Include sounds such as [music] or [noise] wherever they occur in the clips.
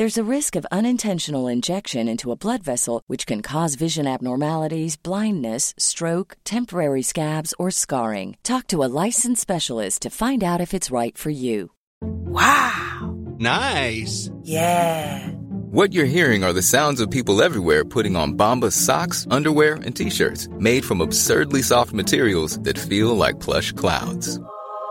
There's a risk of unintentional injection into a blood vessel, which can cause vision abnormalities, blindness, stroke, temporary scabs, or scarring. Talk to a licensed specialist to find out if it's right for you. Wow! Nice! Yeah! What you're hearing are the sounds of people everywhere putting on Bombas socks, underwear, and t-shirts made from absurdly soft materials that feel like plush clouds.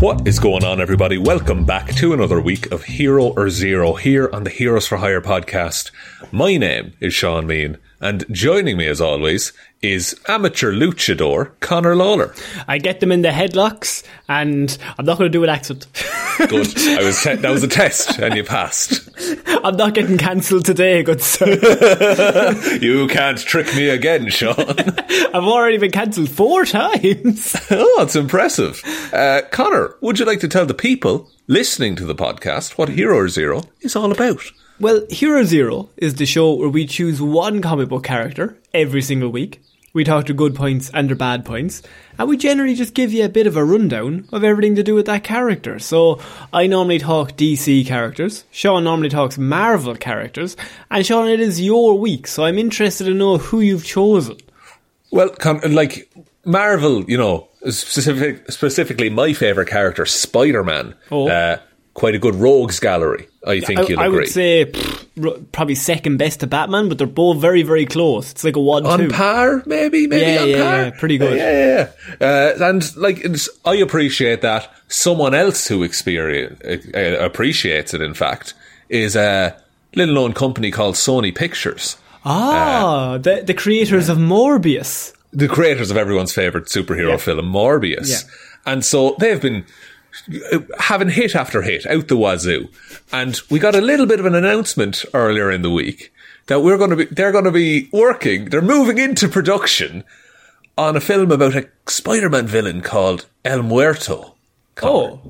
What is going on, everybody? Welcome back to another week of Hero or Zero here on the Heroes for Hire podcast. My name is Sean Mean, and joining me as always is amateur luchador Connor Lawler. I get them in the headlocks, and I'm not going to do an accent. [laughs] Good. I was te- that was a [laughs] test, and you passed. I'm not getting cancelled today, good sir. [laughs] You can't trick me again, Sean. I've already been cancelled four times. oh, it's impressive. Uh, Connor, would you like to tell the people listening to the podcast what Hero Zero is all about? Well, Hero Zero is the show where we choose one comic book character every single week. We talk to good points and their bad points, and we generally just give you a bit of a rundown of everything to do with that character. So, I normally talk DC characters, Sean normally talks Marvel characters, and Sean, it is your week, so I'm interested to know who you've chosen. Well, like Marvel, you know, specific, specifically my favorite character, Spider Man. Oh. Uh, quite a good rogues gallery. I think I, you'll agree. I agree. would say pff, probably second best to Batman, but they're both very, very close. It's like a one-two. on par, maybe, maybe Yeah, on yeah, par. yeah, pretty good. Yeah, yeah, yeah. Uh, and like, it's, I appreciate that. Someone else who experience uh, appreciates it, in fact, is a little known company called Sony Pictures. Ah, the the creators of Morbius. the creators of everyone's favorite superhero Yeah. film, Morbius. Yeah. And so they've been uh, having hit after hit out the wazoo. And we got a little bit of an announcement earlier in the week that we're going to be, they're going to be working, they're moving into production on a film about a Spider-Man villain called El Muerto. Oh,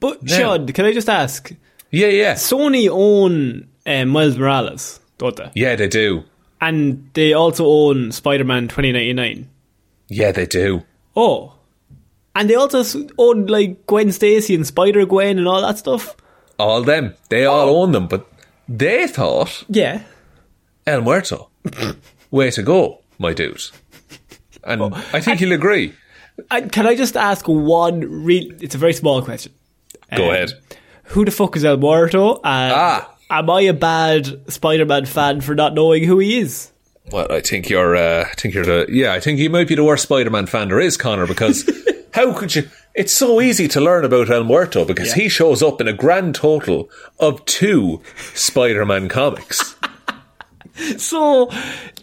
but Now- Sean, can I just ask? Yeah, yeah. Sony own uh, Miles Morales, don't they? Yeah, they do. And they also own Spider-Man 2099. Yeah, they do. Oh, and they also own like Gwen Stacy and Spider Gwen and all that stuff. All them. They all own them, but they thought Yeah. El Muerto. [laughs] Way to go, my dude. And I think you'll agree. And can I just ask one real? It's a very small question. Go Um, ahead. Who the fuck is El Muerto? And Ah. Am I a bad Spider-Man fan for not knowing who he is? Well, I think you're. Uh, I think you're the. Yeah, I think you might be the worst Spider-Man fan there is, Connor. Because [laughs] how could you? It's so easy to learn about El Muerto because he shows up in a grand total of two Spider-Man comics. [laughs] So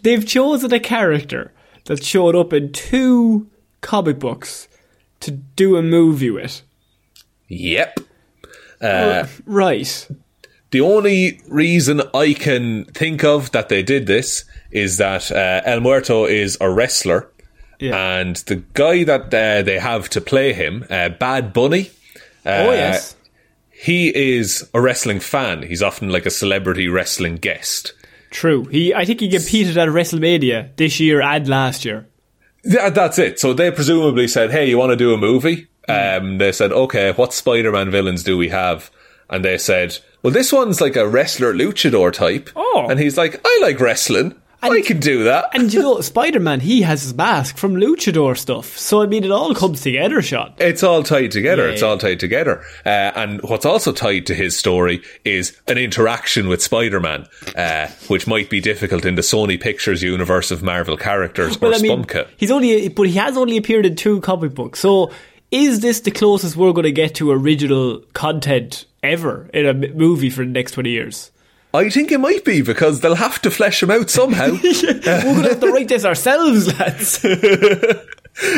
they've chosen a character that showed up in two comic books to do a movie with. Yep. Uh, right. the only reason I can think of that they did this is that uh, El Muerto is a wrestler, Yeah. and the guy that uh, they have to play him, uh, Bad Bunny. Uh, oh yes. he is a wrestling fan. He's often like a celebrity wrestling guest. True. He I think he competed at WrestleMania this year and last year. Yeah, that's it. So they presumably said, "Hey, you want to do a movie?" Um, they said, "Okay, what Spider-Man villains do we have?" And they said, "Well, this one's like a wrestler luchador type." Oh. and he's like, "I like wrestling. I And- can do that." And you know, Spider Man, he has his mask from luchador stuff. So I mean it all comes together, shot. it's all tied together. Yeah, it's all tied together. Uh, and what's also tied to his story is an interaction with Spider-Man, uh, which might be difficult in the Sony Pictures universe of Marvel characters or Well, I mean, Spumka. he's only, but he has only appeared in two comic books. So, is this the closest we're going to get to original content ever in a movie for the next twenty years? I think it might be because they'll have to flesh him out somehow. [laughs] we're going to have to write this ourselves, lads. [laughs]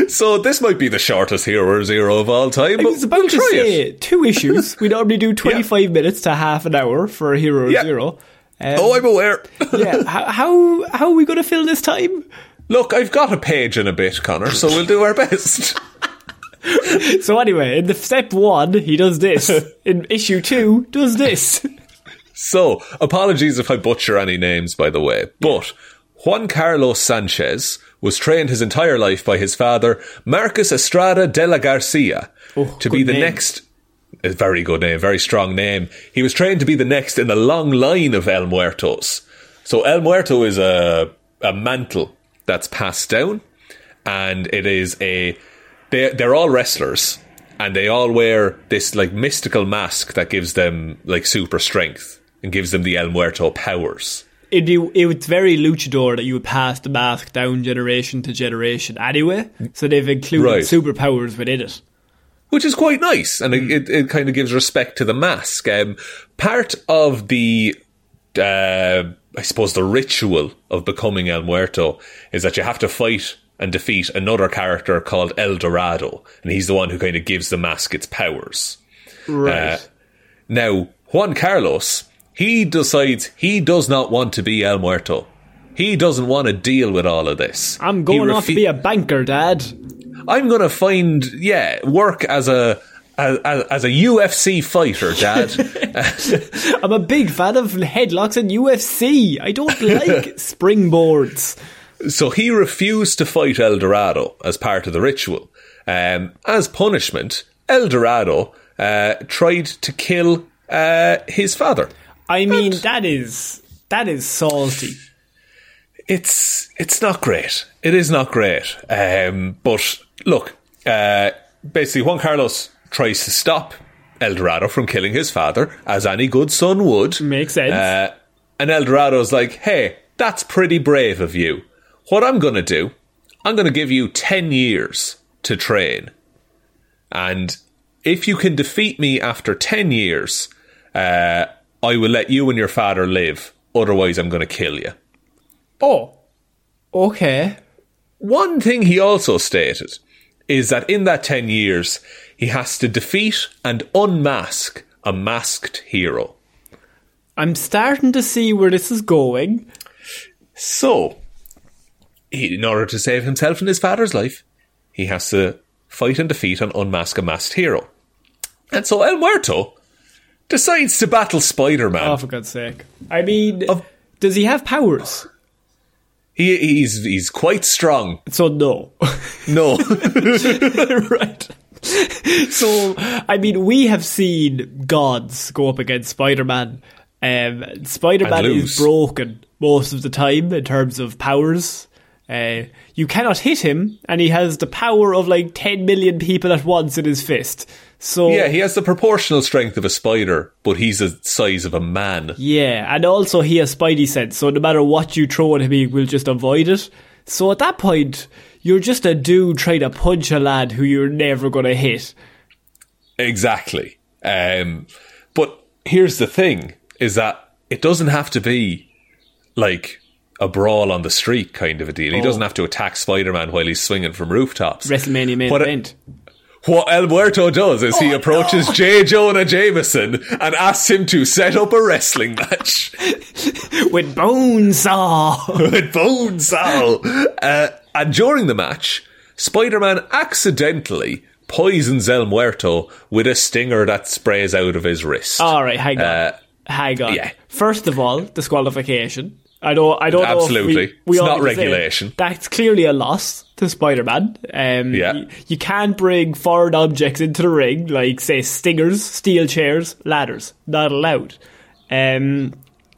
So this might be the shortest Hero Zero of all time. I was about we'll to say it. two issues. [laughs] We normally do twenty-five minutes to half an hour for Hero Yeah. Zero. Um, Oh, I'm aware. yeah. How, how how are we going to fill this time? Look, I've got a page and a bit, Connor, so we'll do our best. So anyway, in the step one, he does this. In issue two, does this. So, apologies if I butcher any names, by the way, but Juan Carlos Sanchez was trained his entire life by his father, Marcus Estrada de la Garcia, oh, to be the name. next. A very good name, very strong name. He was trained to be the next in the long line of El Muertos. So El Muerto is a a mantle that's passed down, and it is a they they're all wrestlers, and they all wear this like mystical mask that gives them like super strength and gives them the El Muerto powers. It'd be, it's very luchador that you would pass the mask down generation to generation anyway. So they've included Right. superpowers within it. which is quite nice, and it, it, it kind of gives respect to the mask. Um, part of the, uh, I suppose, the ritual of becoming El Muerto is that you have to fight and defeat another character called El Dorado, and he's the one who kind of gives the mask its powers. Right. Uh, Now, Juan Carlos, he decides he does not want to be El Muerto. He doesn't want to deal with all of this. I'm going off to be a banker, Dad. I'm gonna find yeah work as a as, as a UFC fighter, Dad. [laughs] [laughs] I'm a big fan of headlocks and UFC. I don't like [laughs] springboards. so he refused to fight El Dorado as part of the ritual. Um, as punishment, El Dorado uh, tried to kill uh, his father. I mean, that is that is salty. It's it's not great. It is not great. Um, but look, uh, basically, Juan Carlos tries to stop El Dorado from killing his father, as any good son would. Makes sense. Uh, and El Dorado's like, hey, that's pretty brave of you. What I'm going to do, I'm going to give you 10 years to train. And if you can defeat me after 10 years, uh, I will let you and your father live. Otherwise, I'm going to kill you. oh, okay. One thing he also stated is that in that 10 years, he has to defeat and unmask a masked hero. I'm starting to see where this is going. So, he, in order to save himself and his father's life, he has to fight and defeat and unmask a masked hero. And so El Muerto decides to battle Spider Man. Oh, for God's sake! I mean, Of- does he have powers? he, he's, he's quite strong. So no. [laughs] No. [laughs] right. So, I mean, we have seen gods go up against Spider Man. Um, Spider Man is broken most of the time in terms of powers. Uh, you cannot hit him, and he has the power of like 10 million people at once in his fist. So, yeah, he has the proportional strength of a spider, but he's the size of a man. Yeah, and also he has spidey sense, so no matter what you throw at him, he will just avoid it. So at that point, you're just a dude trying to punch a lad who you're never going to hit. Exactly. Um, but here's the thing is that it doesn't have to be like a brawl on the street kind of a deal. He Oh. doesn't have to attack Spider Man while he's swinging from rooftops. WrestleMania main What event. what El Muerto does is he Oh, approaches J. Jonah Jameson and asks him to set up a wrestling match [laughs] With Bonesaw. [laughs] with Bonesaw. Uh, and during the match, Spider-Man accidentally poisons El Muerto with a stinger that sprays out of his wrist. All right, hang on. Uh, hang on. yeah. First of all, disqualification. I don't. I don't know. Absolutely. we, we It's not to say regulation. That's clearly a loss to Spider-Man. Um, Yeah. You, you can't bring foreign objects into the ring, like say stingers, steel chairs, ladders. Not allowed. Um,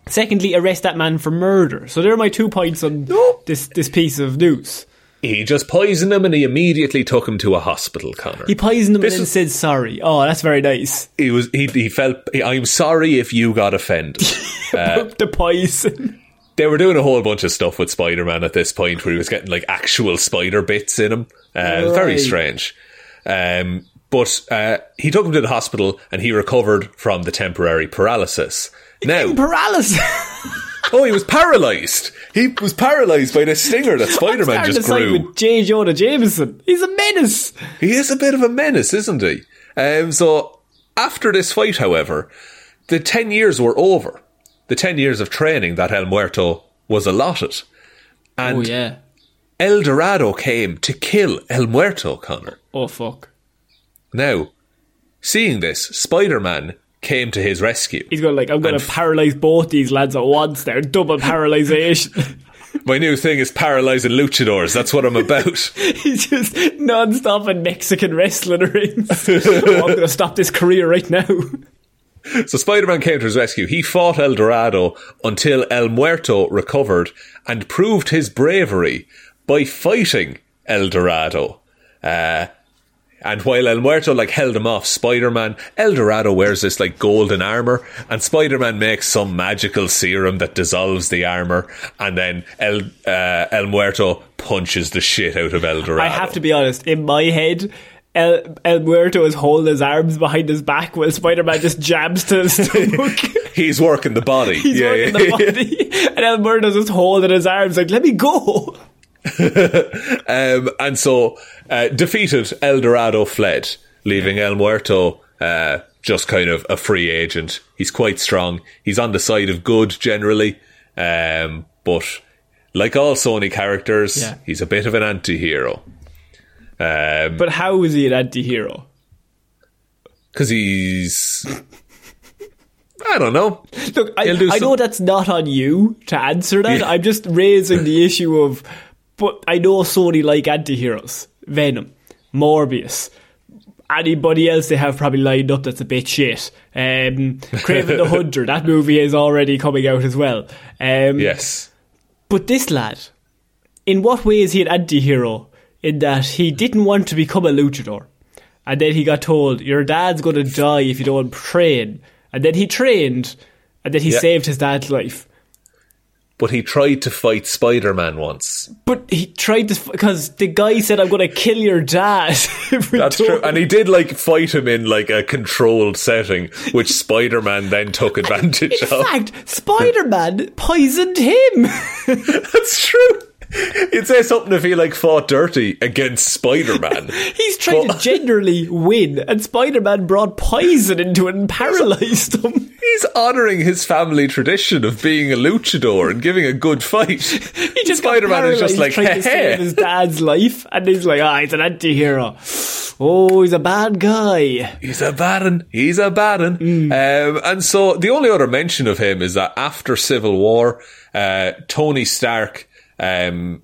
secondly, arrest that man for murder. So there are my two points on this this piece of news. He just poisoned him and he immediately took him to a hospital, Connor. He poisoned him This and is- said sorry. Oh, that's very nice. he was he, he felt I'm sorry if you got offended. [laughs] the poison. They were doing a whole bunch of stuff with Spider-Man at this point where he was getting like actual spider bits in him. Uh, was Very strange. Um, but uh, he took him to the hospital and he recovered from the temporary paralysis. Now, Paralysis. [laughs] oh, he was paralyzed. He was paralyzed by the stinger that [laughs] Spider-Man just to grew. with J. Jonah Jameson. He's a menace. He is a bit of a menace, isn't he? Um, so after this fight, however, the ten years were over. The ten years of training that El Muerto was allotted, oh, and Oh yeah. El Dorado came to kill El Muerto, Connor. Oh fuck. Now, seeing this, Spider-Man came to his rescue. He's going like, I'm going to paralyze both these lads at once. There, double paralyzation. [laughs] My new thing is paralyzing luchadors. That's what I'm about. [laughs] He's just non-stop in Mexican wrestling rings. [laughs] oh, I'm going to stop this career right now. So Spider-Man came to his rescue. He fought El Dorado until El Muerto recovered and proved his bravery by fighting El Dorado. Uh, and while El Muerto like held him off, Spider-Man, El Dorado wears this like golden armor, and Spider-Man makes some magical serum that dissolves the armor, and then El uh, El Muerto punches the shit out of El Dorado. I have to be honest. In my head, El, El Muerto is holding his arms behind his back while Spider-Man just jabs to his stomach. [laughs] He's working the body. He's yeah, working yeah, the yeah. body. And El Muerto's just holding his arms like, let me go. [laughs] Um, and so, uh, defeated, El Dorado fled, leaving El Muerto uh, just kind of a free agent. He's quite strong. He's on the side of good generally, um, but like all Sony characters, Yeah. he's a bit of an anti-hero. Um, But how is he an anti-hero? because he's, I don't know. Look, I, do I know that's not on you to answer that. Yeah. I'm just raising the issue of, but I know Sony like anti-heroes. Venom, Morbius, anybody else they have probably lined up that's a bit shit. Um, [laughs] Kraven the Hunter, that movie is already coming out as well. Um, Yes. But this lad, in what way is he an anti-hero? In that he didn't want to become a luchador. And then he got told, your dad's going to die if you don't train. And then he trained, and then he Yeah. saved his dad's life. But he tried to fight Spider-Man once. But he tried to, because the guy said, I'm going to kill your dad. [laughs] That's don't." true. And he did like fight him in like a controlled setting, which Spider-Man then took [laughs] advantage In of. In fact, Spider-Man poisoned him. [laughs] That's true. [laughs] You'd say something if he like fought dirty against Spider-Man. [laughs] He's trying But- to [laughs] generally win, and Spider-Man brought poison into it and paralyzed him. He's honouring his family tradition of being a luchador and giving a good fight. He just Spider-Man is just like, trying to hey, save his dad's life, and he's like, ah, he's an anti-hero. Oh, he's a bad guy. he's a baron. He's a baron. Um, and so the only other mention of him is that after Civil War, uh, Tony Stark um,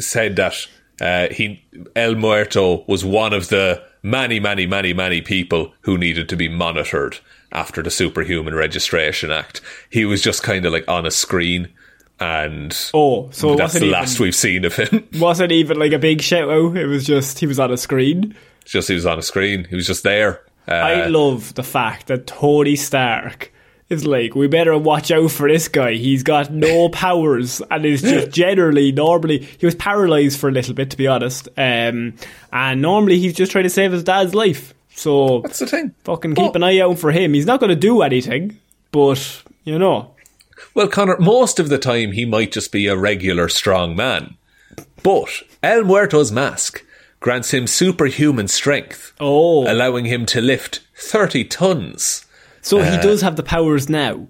said that uh, he El Muerto was one of the many, many, many, many people who needed to be monitored after the Superhuman Registration Act. He was just kind of like on a screen, and Oh, so that's the last even, we've seen of him. [laughs] wasn't even like a big shout out. It was just he was on a screen. just he was on a screen. He was just there. Uh, I love the fact that Tony Stark is like, we better watch out for this guy. He's got no [laughs] powers and is just generally, normally, he was paralyzed for a little bit, to be honest. Um, and normally he's just trying to save his dad's life. So, that's the thing. fucking keep an eye out for him. He's not going to do anything, but, you know. Well, Connor, most of the time he might just be a regular strong man. But El Muerto's mask grants him superhuman strength, Oh, allowing him to lift 30 tons. So uh, he does have the powers now.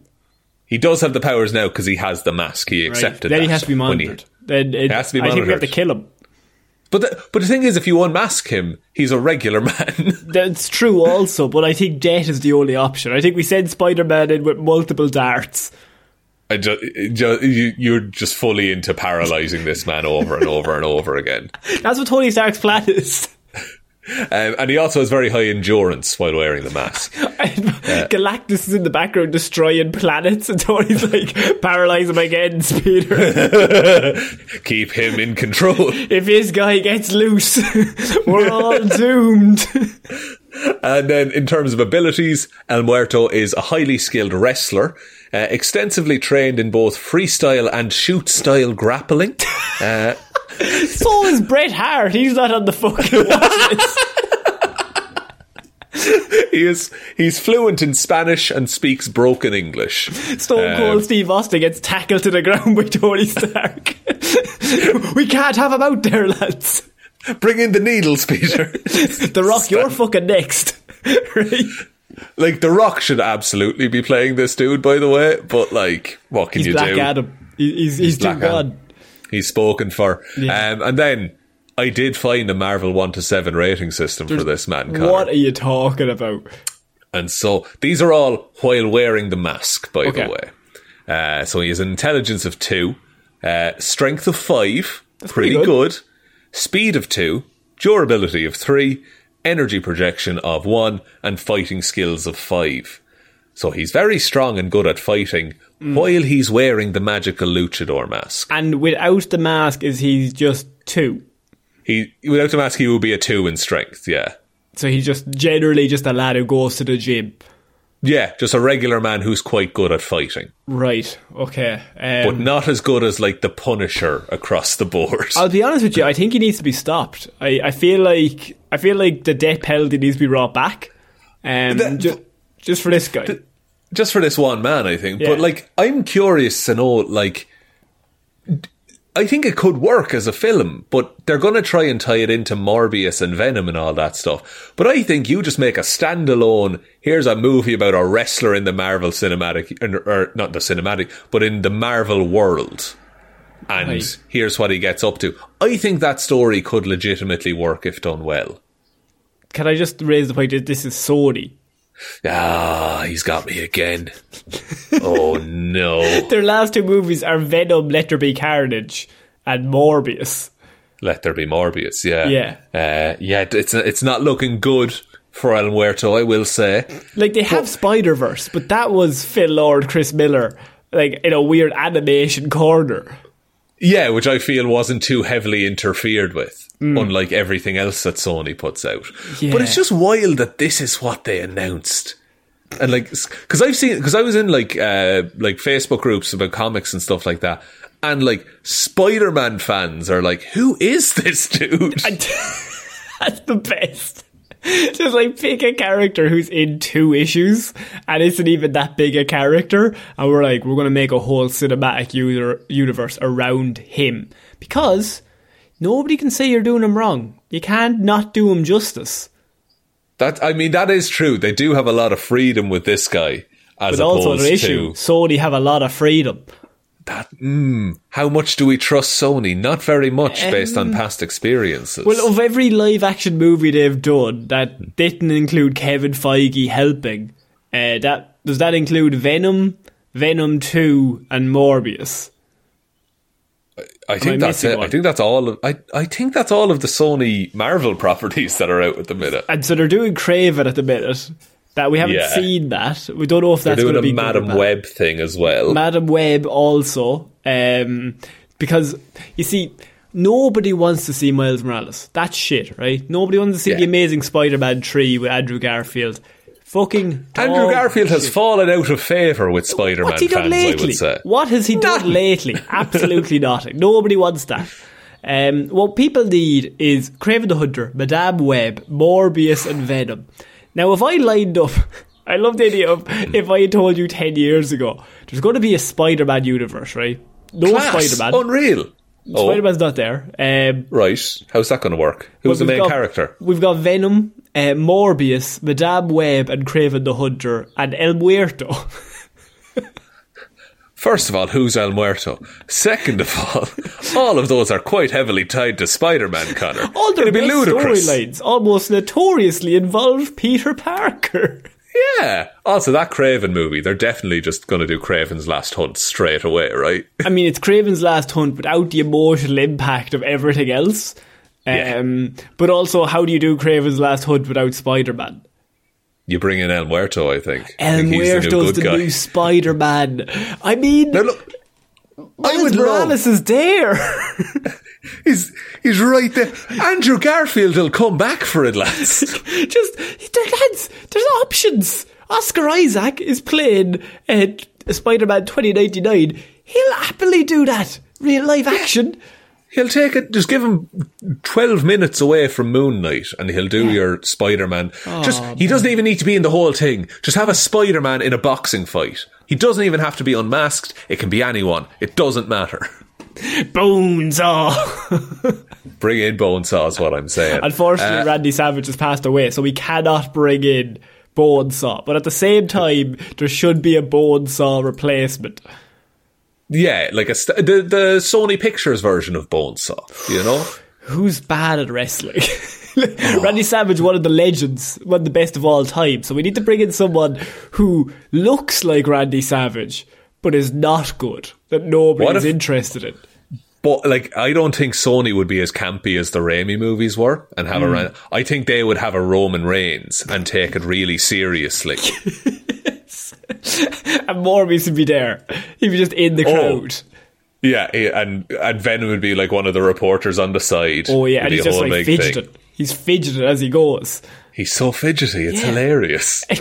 He does have the powers now because he has the mask. He Right? accepted Then he has to be when he- monitored. Then it, has to be I think we have to monitored. kill him. But the, but the thing is, if you unmask him, he's a regular [laughs] man. That's true also, but I think death is the only option. I think we send Spider-Man in with multiple darts. I ju- ju- you, you're just fully into paralyzing this man over and over and over again. [laughs] That's what Tony Stark's plan is. Um, and he also has very high endurance while wearing the mask. [laughs] Galactus is in the background destroying planets, and Tony's like, paralyze him again, Peter. Keep him in control. if this guy gets loose, [laughs] we're all [laughs] doomed. And then, in terms of abilities, El Muerto is a highly skilled wrestler, uh, extensively trained in both freestyle and shoot style grappling. Uh, so is Bret Hart. He's not on the fucking watch he is he's fluent in Spanish and speaks broken English. Stone um, Cold Steve Austin gets tackled to the ground by Tony Stark. [laughs] we can't have him out there, lads. Bring in the needles, Peter. [laughs] The Rock, you're fucking next. [laughs] right? like The Rock should absolutely be playing this dude, by the way. But like, what can He's you Black do? Adam. He- He's, he's, too Black Adam. He's spoken for. Yeah. Um, and then I did find a Marvel one to seven rating system for this man. Connor. What are you talking about? And so these are all while wearing the mask, by Okay. the way. Uh, so he has an intelligence of two, uh, strength of five, pretty, pretty good. good. speed of two, durability of three, energy projection of one, and fighting skills of five. So he's very strong and good at fighting Mm. while he's wearing the magical luchador mask. And without the mask, is he just two? He without the mask, he will be a two in strength. Yeah, So he's just generally just a lad who goes to the gym. yeah, just a regular man who's quite good at fighting, Right. Okay. Um, but not as good as like the Punisher across the board. I'll be honest with you. I think he needs to be stopped. I, I feel like I feel like the death penalty needs to be brought back. Um, That- ju- just for this guy. Just for this one man, I think. Yeah. But like, I'm curious to know, like, I think it could work as a film, but they're going to try and tie it into Morbius and Venom and all that stuff. But I think you just make a standalone. Here's a movie about a wrestler in the Marvel cinematic, or, er, or not the cinematic, but in the Marvel world. And Right. here's what he gets up to. I think that story could legitimately work if done well. Can I just raise the point that this is Sony? Ah, he's got me again. oh no. [laughs] Their last two movies are Venom, Let There Be Carnage, and Morbius. Let there be Morbius, yeah, Yeah. uh, yeah. It's it's not looking good for El Muerto, I will say. Like they have Spider Verse, but that was Phil Lord, Chris Miller, like in a weird animation corner. Yeah, which I feel wasn't too heavily interfered with, unlike everything else that Sony puts out. Yeah. But it's just wild that this is what they announced. And like, because I've seen, because I was in like, uh, like Facebook groups about comics and stuff like that, and like Spider-Man fans are like, "Who is this dude?" [laughs] [laughs] That's the best. [laughs] Just like pick a character who's in two issues and isn't even that big a character, and we're like, we're going to make a whole cinematic uni- universe around him because nobody can say you're doing him wrong. You can't not do him justice. that I mean, that is true. They do have a lot of freedom with this guy, as But also an issue. to Sony have a lot of freedom. That. Mm, how much do we trust Sony? Not very much, based on past experiences. Well, of every live action movie they've done that didn't include Kevin Feige helping, uh, that does that include Venom, Venom Two, and Morbius? I I think that's it. I think that's all. Of, I I think that's all of the Sony Marvel [laughs] properties that are out at the minute. And so they're doing Kraven at the minute. That we haven't Yeah. seen that. We don't know if that's going doing to a be Madam. Web thing as well. Madame Web also, um, because you see, nobody wants to see Miles Morales. That's shit, right? Nobody wants to see Yeah. the Amazing Spider-Man three with Andrew Garfield. Fucking Andrew Garfield has fallen out of favour with Spider-Man What's he done fans. I lately? would say. What has he done Nothing. lately? [laughs] Absolutely nothing. Nobody wants that. Um, what people need is Kraven the Hunter, Madame Web, Morbius, and Venom. Now, if I lined up, [laughs] I love the idea of if I had told you 10 years ago, there's going to be a Spider Man universe, right? No. Spider Man. Unreal. Oh. Spider Man's not there. Um, Right. How's that going to work? Who's the main got- character? We've got Venom, uh, Morbius, Madame Web, and Kraven the Hunter, and El Muerto. [laughs] First of all, who's El Muerto? Second of all, [laughs] all of those are quite heavily tied to Spider-Man, Connor. All their It'd be best ludicrous. storylines almost notoriously involve Peter Parker. [laughs] Yeah. Also, that Kraven movie, they're definitely just going to do Kraven's Last Hunt straight away, right? I mean, it's Kraven's Last Hunt without the emotional impact of everything else. Yeah. Um, But also, how do you do Kraven's Last Hunt without Spider Man? You bring in El Muerto, I think. I El think the new Muerto's the guy. new Spider Man. I mean, Now look, I would love. Morales is there. [laughs] He's he's right there. Andrew Garfield will come back for it, lads. [laughs] Just, lads, there's options. Oscar Isaac is playing uh, Spider Man 2099. He'll happily do that. Real live action. He'll take it. Just give him twelve minutes away from Moon Knight, and he'll do your Spider-Man. just he doesn't even need to be in the whole thing. Just have a Spider-Man in a boxing fight. He doesn't even have to be unmasked. It can be anyone. It doesn't matter. [laughs] Bonesaw. [laughs] Bring in Bonesaw is what I'm saying. Unfortunately, Uh, Randy Savage has passed away, so we cannot bring in Bonesaw. But at the same time, there should be a Bonesaw replacement. Yeah, like a st- the the Sony Pictures version of Bonesaw. You know. Who's bad at wrestling? [laughs] Randy Savage, one of the legends, one of the best of all time. So we need to bring in someone who looks like Randy Savage, but is not good, that nobody What is if- interested in. But like, I don't think Sony would be as campy as the Raimi movies were, and have a. Hmm. I think they would have a Roman Reigns and take it really seriously. [laughs] [laughs] And Morbius would be there. He'd be just in the Oh. crowd. yeah, and and Venom would be like one of the reporters on the side. Oh, yeah, and he's just like big thing. fidgeting. He's fidgeting as he goes. He's so fidgety. It's Yeah. hilarious. [laughs]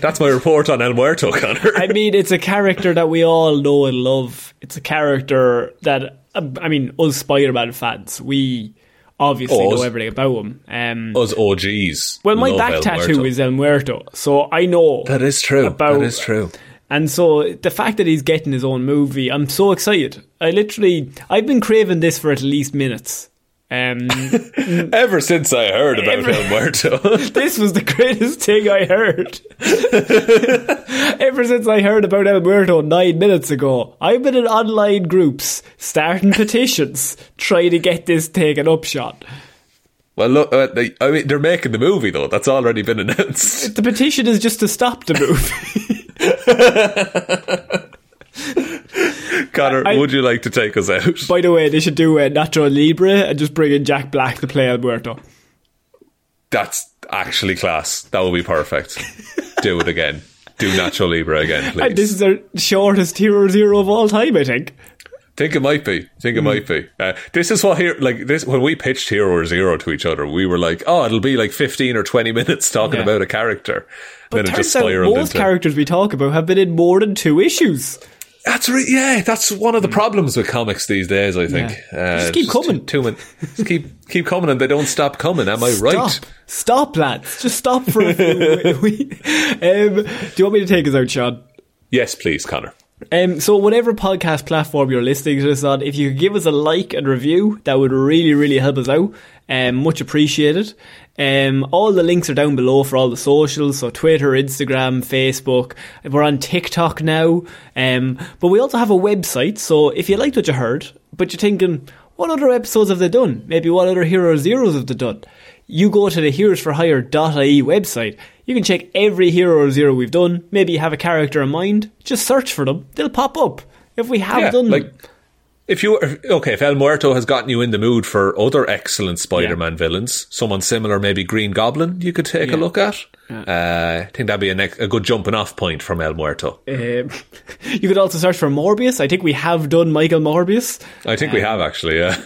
That's my report on El Muerto, Connor. I mean, it's a character that we all know and love. It's a character that, um, I mean, us Spider Man fans, we obviously know everything about him. Um, Us OGs. well, my back tattoo is El Muerto, so I know. That is true. about- that is true. And so the fact that he's getting his own movie, I'm so excited. I literally, I've been craving this for at least minutes. Um, [laughs] Ever since I heard about Every- El Muerto. [laughs] this was the greatest thing I heard. [laughs] Ever since I heard about El Muerto nine minutes ago, I've been in online groups starting petitions trying to get this taken up shot. well, look, uh, they, I mean, they're making the movie though. That's already been announced. The petition is just to stop the movie. Connor, I- would you like to take us out? By the way, they should do a Nacho Libre and just bring in Jack Black to play Alberto. That's actually class. That would be perfect. Do it again. Do Nacho Libre again, please. And this is our shortest Hero Zero of all time, I think. think it might be. Think it might be. Uh, this is what here, like this. When we pitched Hero Zero to each other, we were like, "Oh, it'll be like fifteen or twenty [laughs] minutes talking Yeah. about a character." But then it turns just out most into. characters we talk about have been in more than two issues. That's right. Yeah, that's one of the problems with comics these days. I think. Yeah. Uh, Just keep coming. Too, too many- just keep keep coming, and they don't stop coming. Am I right? Stop. Stop, lads. Just stop for a few. [laughs] [laughs] Um, do you want me to take us out, Sean? Yes, please, Connor. Um, so whatever podcast platform you're listening to this on, if you could give us a like and review, that would really, really help us out. Um, much appreciated. Um, all the links are down below for all the socials, so Twitter, Instagram, Facebook. We're on TikTok now. Um, but we also have a website, so if you liked what you heard, but you're thinking, what other episodes have they done? Maybe what other Hero Zeros have they done? You go to the heroesforhire.ie website. You can check every Hero or Zero we've done. Maybe you have a character in mind. Just search for them. They'll pop up. If we have Yeah, done like- them. If you okay, if El Muerto has gotten you in the mood for other excellent Spider-Man villains, someone similar, maybe Green Goblin, you could take a look at. Uh, I think that'd be a, a good jumping off point from El Muerto. Um, [laughs] you could also search for Morbius. I think we have done Michael Morbius. I think we have actually, yeah.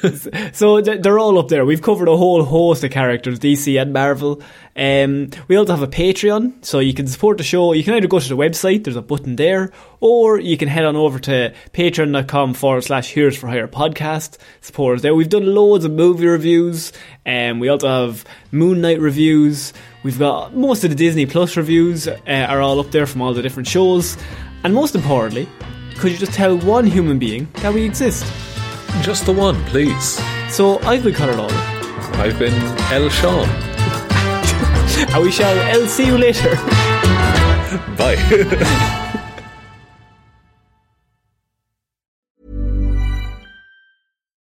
[laughs] So they're all up there. We've covered a whole host of characters, DC and Marvel. Um, we also have a Patreon, so you can support the show. You can either go to the website, there's a button there, or you can head on over to patreon.com forward slash Heroes for Hire podcast. Support us there. We've done loads of movie reviews, and we also have Moon Knight reviews. We've got most of the Disney Plus reviews uh, are all up there from all the different shows. And most importantly, could you just tell one human being that we exist? Just the one, please. So I've been Conor Lawler. I've been El Sean. And we shall I'll see you later. Bye. [laughs]